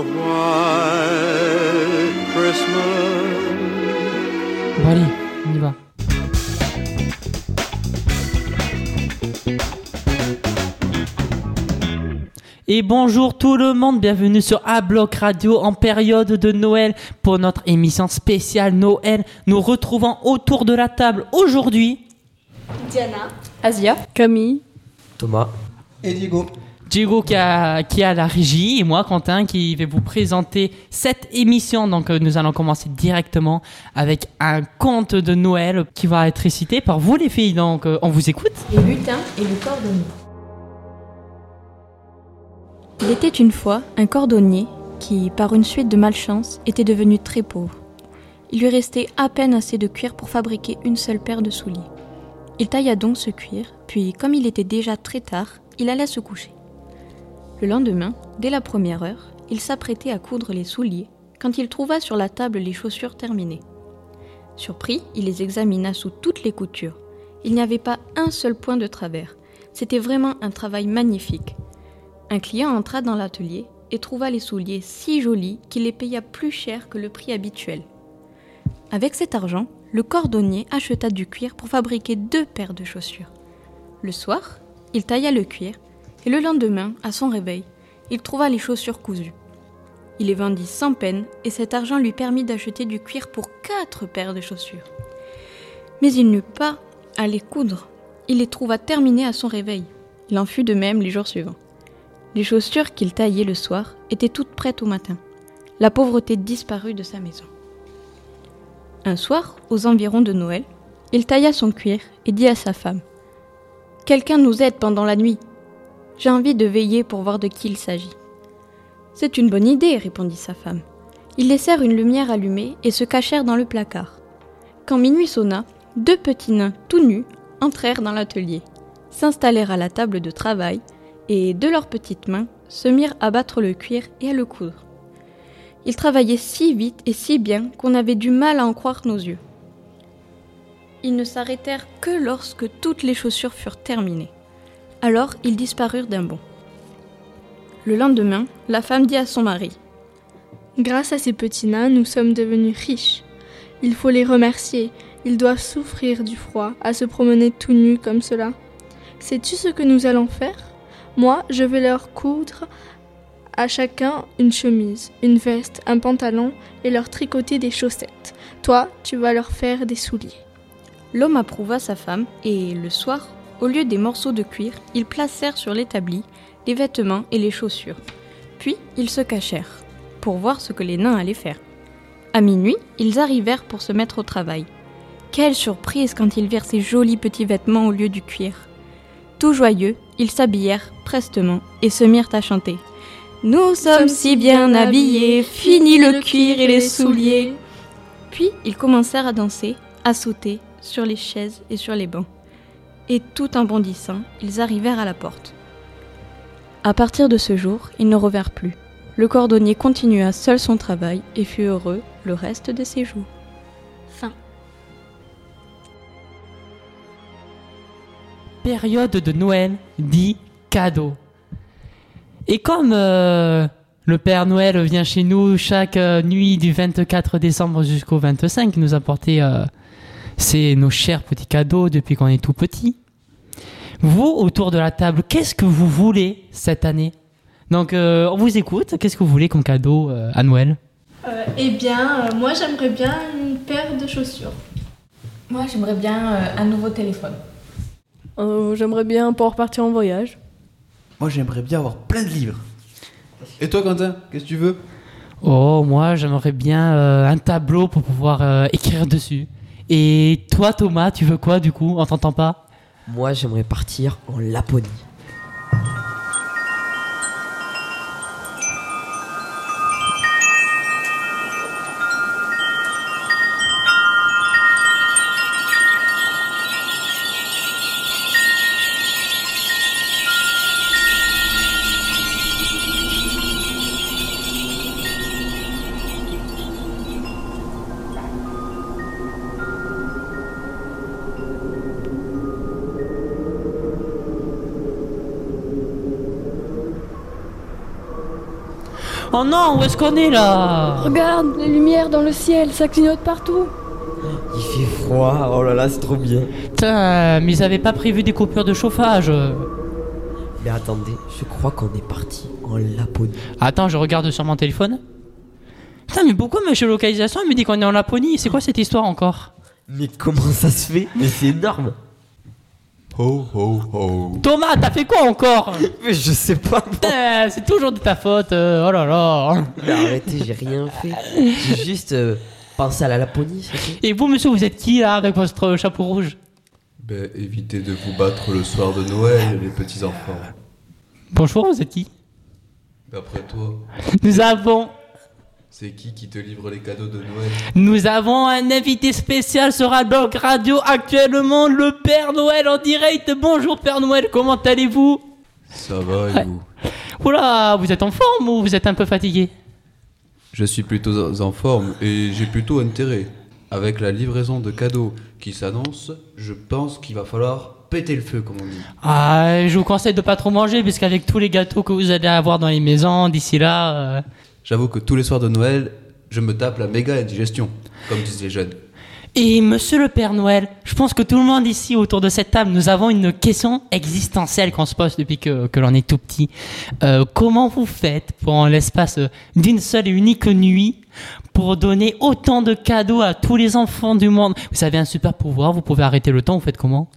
a white Christmas. Bon allez, on y va. Et bonjour tout le monde, bienvenue sur A-Block Radio en période de Noël pour notre émission spéciale Noël. Nous retrouvons autour de la table aujourd'hui Diana. Asia. Camille. Thomas. Et Diego. Diego qui a, qui a la régie et moi Quentin qui vais vous présenter cette émission. Donc euh, nous allons commencer directement avec un conte de Noël qui va être récité par vous les filles. Donc euh, on vous écoute. Les lutins et le cordonnier. Il était une fois un cordonnier qui, par une suite de malchance, était devenu très pauvre. Il lui restait à peine assez de cuir pour fabriquer une seule paire de souliers. Il tailla donc ce cuir, puis, comme il était déjà très tard, il alla se coucher. Le lendemain, dès la première heure, il s'apprêtait à coudre les souliers quand il trouva sur la table les chaussures terminées. Surpris, il les examina sous toutes les coutures. Il n'y avait pas un seul point de travers. C'était vraiment un travail magnifique. Un client entra dans l'atelier et trouva les souliers si jolis qu'il les paya plus cher que le prix habituel. Avec cet argent, le cordonnier acheta du cuir pour fabriquer deux paires de chaussures. Le soir, il tailla le cuir et le lendemain, à son réveil, il trouva les chaussures cousues. Il les vendit sans peine et cet argent lui permit d'acheter du cuir pour quatre paires de chaussures. Mais il n'eut pas à les coudre. Il les trouva terminées à son réveil. Il en fut de même les jours suivants. Les chaussures qu'il taillait le soir étaient toutes prêtes au matin. La pauvreté disparut de sa maison. Un soir, aux environs de Noël, il tailla son cuir et dit à sa femme Quelqu'un nous aide pendant la nuit. J'ai envie de veiller pour voir de qui il s'agit. C'est une bonne idée, répondit sa femme. Ils laissèrent une lumière allumée et se cachèrent dans le placard. Quand minuit sonna, deux petits nains tout nus entrèrent dans l'atelier, s'installèrent à la table de travail et, de leurs petites mains, se mirent à battre le cuir et à le coudre. Ils travaillaient si vite et si bien qu'on avait du mal à en croire nos yeux. Ils ne s'arrêtèrent que lorsque toutes les chaussures furent terminées. Alors ils disparurent d'un bond. Le lendemain, la femme dit à son mari Grâce à ces petits nains, nous sommes devenus riches. Il faut les remercier. Ils doivent souffrir du froid à se promener tout nus comme cela. Sais-tu ce que nous allons faire? Moi, je vais leur coudre à chacun une chemise, une veste, un pantalon et leur tricoter des chaussettes. Toi, tu vas leur faire des souliers. L'homme approuva sa femme et, le soir, au lieu des morceaux de cuir, ils placèrent sur l'établi les vêtements et les chaussures. Puis ils se cachèrent pour voir ce que les nains allaient faire. À minuit, ils arrivèrent pour se mettre au travail. Quelle surprise quand ils virent ces jolis petits vêtements au lieu du cuir. Tout joyeux, ils s'habillèrent prestement et se mirent à chanter. Nous sommes si bien habillés, fini le cuir et les souliers. Puis ils commencèrent à danser, à sauter sur les chaises et sur les bancs. Et tout en bondissant, ils arrivèrent à la porte. À partir de ce jour, ils ne revinrent plus. Le cordonnier continua seul son travail et fut heureux le reste de ses jours. Fin. Période de Noël dit cadeau. Et comme euh, le Père Noël vient chez nous chaque euh, nuit du 24 décembre jusqu'au 25 nous apporter euh, c'est nos chers petits cadeaux depuis qu'on est tout petit. Vous, autour de la table, qu'est-ce que vous voulez cette année? Donc, on vous écoute. Qu'est-ce que vous voulez comme cadeau à Noël? Euh, Eh bien, euh, moi j'aimerais bien une paire de chaussures. Moi, j'aimerais bien euh, un nouveau téléphone. Euh, J'aimerais bien pouvoir partir en voyage. Moi, j'aimerais bien avoir plein de livres. Et toi, Quentin, qu'est-ce que tu veux? Oh, moi, j'aimerais bien euh, un tableau pour pouvoir euh, écrire dessus. Et toi, Thomas, tu veux quoi du coup On t'entend pas? Moi, j'aimerais partir en Laponie. Oh non, où est-ce qu'on est là Regarde, les lumières dans le ciel, ça clignote partout. Il fait froid, oh là là, c'est trop bien. Putain, mais ils avaient pas prévu des coupures de chauffage. Mais attendez, je crois qu'on est parti en Laponie. Attends, je regarde sur mon téléphone. Putain, mais pourquoi ma géolocalisation elle me dit qu'on est en Laponie? C'est quoi cette histoire encore? Mais comment ça se fait? Mais c'est énorme. Ho ho ho. Thomas, t'as fait quoi encore Mais je sais pas. Putain, C'est toujours de ta faute. euh, oh là là. Mais arrêtez, j'ai rien fait. J'ai juste euh, pensé à la Laponie, c'est tout. Et vous, monsieur, vous êtes qui là avec votre chapeau rouge? Ben, évitez de vous battre le soir de Noël, les petits enfants. Bonjour, vous êtes qui? D'après toi, Nous avons, c'est qui qui te livre les cadeaux de Noël nous avons un invité spécial sur Adblock Radio actuellement, le Père Noël en direct. Bonjour Père Noël, comment allez-vous? Ça va et vous? Oula, vous êtes en forme ou vous êtes un peu fatigué? Je suis plutôt en forme et j'ai plutôt intérêt. Avec la livraison de cadeaux qui s'annonce, je pense qu'il va falloir péter le feu, comme on dit. Ah, je vous conseille de pas trop manger, puisqu'avec tous les gâteaux que vous allez avoir dans les maisons d'ici là. euh, J'avoue que tous les soirs de Noël, je me tape la méga indigestion, comme disent les jeunes. Et monsieur le Père Noël, je pense que tout le monde ici autour de cette table, nous avons une question existentielle qu'on se pose depuis que, l'on est tout petit. Euh, comment vous faites pour, l'espace d'une seule et unique nuit, pour donner autant de cadeaux à tous les enfants du monde? Vous avez un super pouvoir, vous pouvez arrêter le temps, vous faites comment?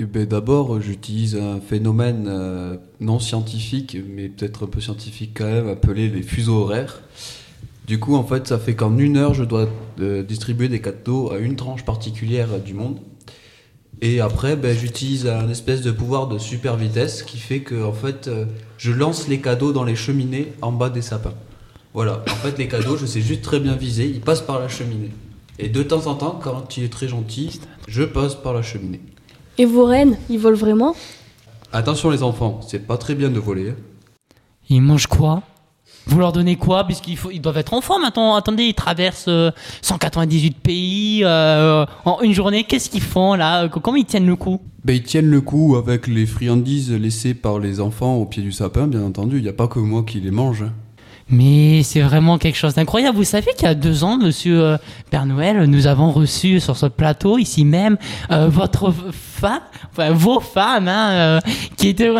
Eh ben, D'abord, j'utilise un phénomène euh, non scientifique, mais peut-être un peu scientifique quand même, appelé les fuseaux horaires. Du coup, en fait, ça fait qu'en une heure, je dois euh, distribuer des cadeaux à une tranche particulière du monde. Et après, ben, j'utilise un espèce de pouvoir de super vitesse qui fait que, en fait, euh, je lance les cadeaux dans les cheminées en bas des sapins. Voilà. En fait, les cadeaux, je sais juste très bien viser, ils passent par la cheminée. Et de temps en temps, quand il est très gentil, je passe par la cheminée. Et vos rennes, ils volent vraiment? Attention les enfants, c'est pas très bien de voler. hein. Ils mangent quoi? Vous leur donnez quoi? Puisqu'ils faut- ils doivent être en forme. Attends, attendez, ils traversent euh, 198 pays euh, en une journée. Qu'est-ce qu'ils font là? Comment ils tiennent le coup? Ben, ils tiennent le coup avec les friandises laissées par les enfants au pied du sapin, bien entendu. Il n'y a pas que moi qui les mange. Mais c'est vraiment quelque chose d'incroyable. Vous savez qu'il y a deux ans, Monsieur euh, Père Noël, nous avons reçu sur ce plateau, ici même, euh, votre femme, enfin vos femmes, hein, euh, qui étaient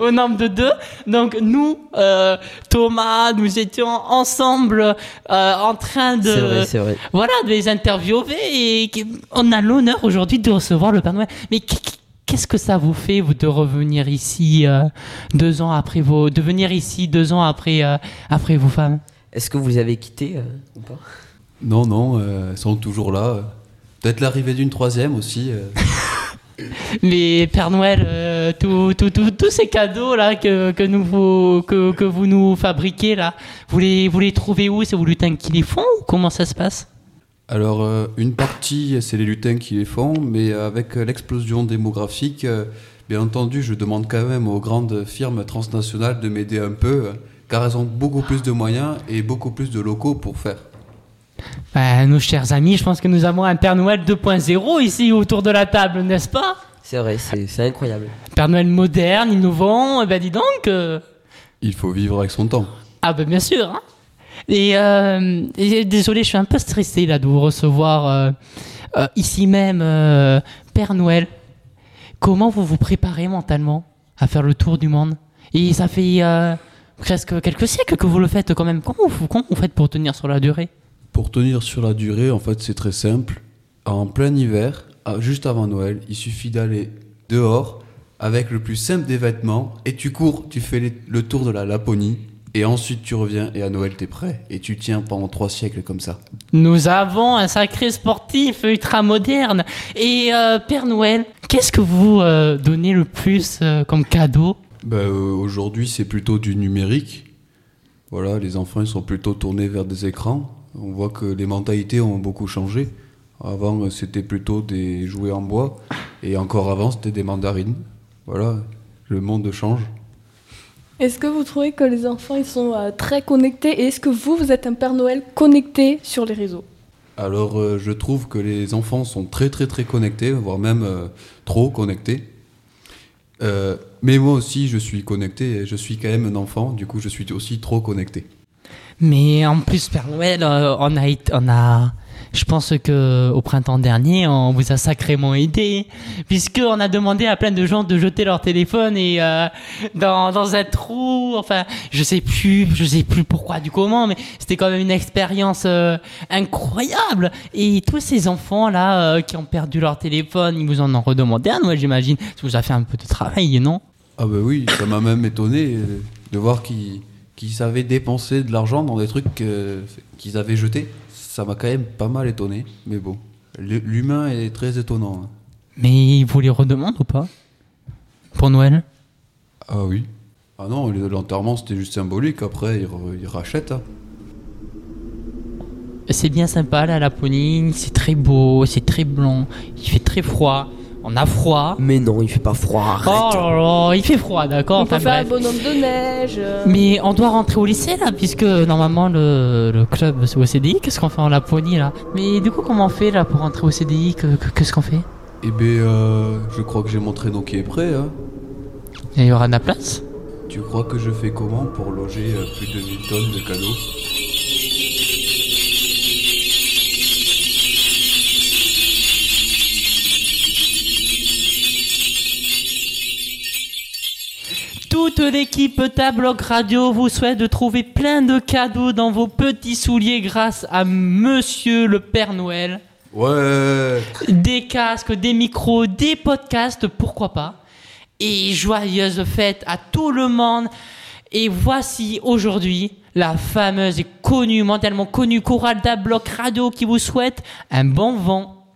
au nombre de deux. Donc nous, euh, Thomas, nous étions ensemble euh, en train de... Vrai, vrai. Voilà, de les interviewer et on a l'honneur aujourd'hui de recevoir le Père Noël. Mais qu'est-ce que ça vous fait vous de revenir ici euh, deux ans après vos, de venir ici deux ans après euh, après vos femmes? Est-ce que vous les avez quittés euh, ou pas? Non, non, euh, elles sont toujours là. Peut-être l'arrivée d'une troisième aussi. euh. Mais Père Noël, euh, tout- tout- tout- tous ces cadeaux là que, que nous vous que, que vous nous fabriquez là, vous les vous les trouvez où? C'est vous lutins qui les font ou comment ça se passe? Alors, euh, une partie, c'est les lutins qui les font, mais avec l'explosion démographique, euh, bien entendu, je demande quand même aux grandes firmes transnationales de m'aider un peu, car elles ont beaucoup plus de moyens et beaucoup plus de locaux pour faire. Ben, Nos chers amis, je pense que nous avons un Père Noël 2.0 ici autour de la table, n'est-ce pas? C'est vrai, c'est c'est incroyable. Père Noël moderne, innovant, eh ben dis donc. euh, Il faut vivre avec son temps. Ah ben bien sûr. hein. Et, euh, et désolé, je suis un peu stressé là de vous recevoir euh, euh, ici même, Père Noël. Comment vous vous préparez mentalement à faire le tour du monde? Et ça fait presque quelques siècles que vous le faites quand même. Comment vous, faites pour tenir sur la durée? Pour tenir sur la durée, en fait, c'est très simple. En plein hiver, juste avant Noël, il suffit d'aller dehors avec le plus simple des vêtements et tu cours, tu fais le tour de la Laponie et ensuite tu reviens et à Noël t'es prêt et tu tiens pendant trois siècles comme ça. Nous avons un sacré sportif ultra moderne. Et euh, Père Noël, qu'est-ce que vous euh, donnez le plus euh, comme cadeau? Euh, Aujourd'hui, c'est plutôt du numérique. Voilà, les enfants ils sont plutôt tournés vers des écrans. On voit que les mentalités ont beaucoup changé. Avant, c'était plutôt des jouets en bois et encore avant, c'était des mandarines. Voilà, le monde change. Est-ce que vous trouvez que les enfants, ils sont euh, très connectés Et est-ce que vous, vous êtes un Père Noël connecté sur les réseaux? Alors, euh, je trouve que les enfants sont très très très connectés, voire même euh, trop connectés. Euh, mais moi aussi, je suis connecté. et Je suis quand même un enfant, du coup, je suis aussi trop connecté. Mais en plus, Père Noël, euh, on a, on a, je pense que au printemps dernier, on vous a sacrément aidé, puisque on a demandé à plein de gens de jeter leur téléphone et euh, dans, dans un trou. Enfin, je sais plus, je sais plus pourquoi du comment, mais c'était quand même une expérience euh, incroyable. Et tous ces enfants là euh, qui ont perdu leur téléphone, ils vous en ont redemandé un, Noël, j'imagine. Ça vous a fait un peu de travail, non? Ah bah oui, ça m'a même étonné de voir qu'ils qu'ils savaient dépenser de l'argent dans des trucs euh, qu'ils avaient jetés. Ça m'a quand même pas mal étonné, mais bon. L'humain est très étonnant. hein. Mais ils vous les redemandent ou pas? Pour Noël? Ah oui Ah non, le- l'enterrement c'était juste symbolique, après ils, rachètent. hein. C'est bien sympa la Laponie, c'est très beau, c'est très blanc, il fait très froid, on a froid. Mais non, il fait pas froid. Oh Arrête. là là, il fait froid, d'accord On peut faire un bonhomme de neige. euh. Mais on doit rentrer au lycée là, puisque normalement le, le club c'est au CDI, qu'est-ce qu'on fait en Laponie là? Mais du coup comment on fait là pour rentrer au CDI, que- que- qu'est-ce qu'on fait? Eh ben, euh, je crois que j'ai mon traîneau qui est prêt. Hein. Il y aura de la place? Tu crois que je fais comment pour loger euh, plus de 1000 tonnes de cadeaux? Toute l'équipe Tabloc Radio vous souhaite de trouver plein de cadeaux dans vos petits souliers grâce à Monsieur le Père Noël. Ouais des casques, des micros, des podcasts, pourquoi pas. Et joyeuse fête à tout le monde. Et voici aujourd'hui la fameuse et connue, mondialement connue chorale d'Abloc Radio qui vous souhaite un bon vent.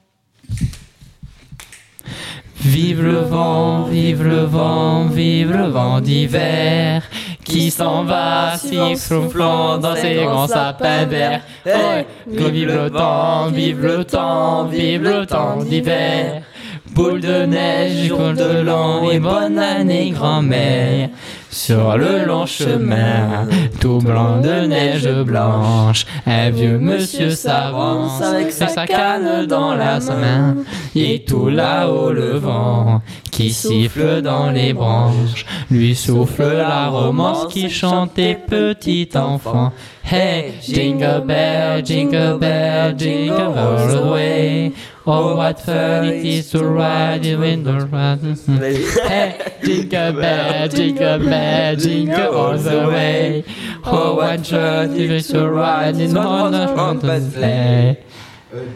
Vive le vent, vive le vent, vive le vent d'hiver qui s'en va soufflant dans ses grands sapins verts? Oh, que vive le temps, vive le temps, vive le temps d'hiver. Boule de neige, jour de l'an et bonne année grand-mère. Sur le long chemin, tout blanc de neige blanche, un vieux monsieur s'avance avec sa canne dans la main. Et tout là-haut le vent qui siffle dans les branches, lui souffle la romance qui chantait petit enfant. Hey, jingle bell, jingle bell, jingle all the way. Oh, what fun it is to ride in the rain. Hey, jingle bell, jingle bell, jingle all the way. Oh, what fun it is to ride in on a mountain sleigh.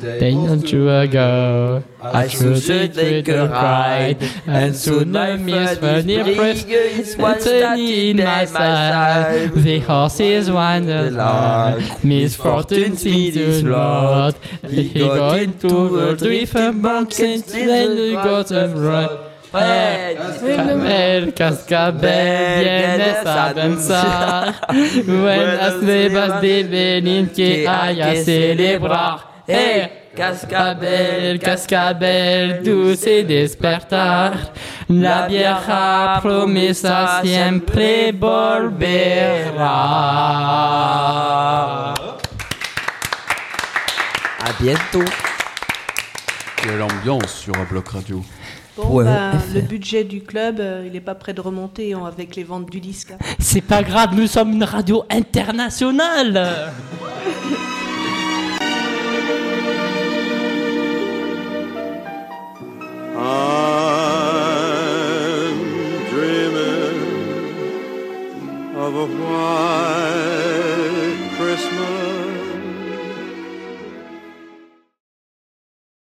Day or two ago, I should take a ride, and soon I miss funny presents in my side. The horses wander along, misfortune seems to Lord. He got into the drift box and then he got them right. Cascabel, cascabel, vienes a danzar. Buenas nuevas de venir que hay a celebrar. Hey, cascabel, cascabel, dulce despertar. La vieja promesa siempre volverá. À bientôt. Quelle ambiance sur un bloc radio. Bon, Ouais, bah, le budget du club, euh, il n'est pas prêt de remonter hein, avec les ventes du disque. C'est pas grave, nous sommes une radio internationale. I'm dreaming of a white Christmas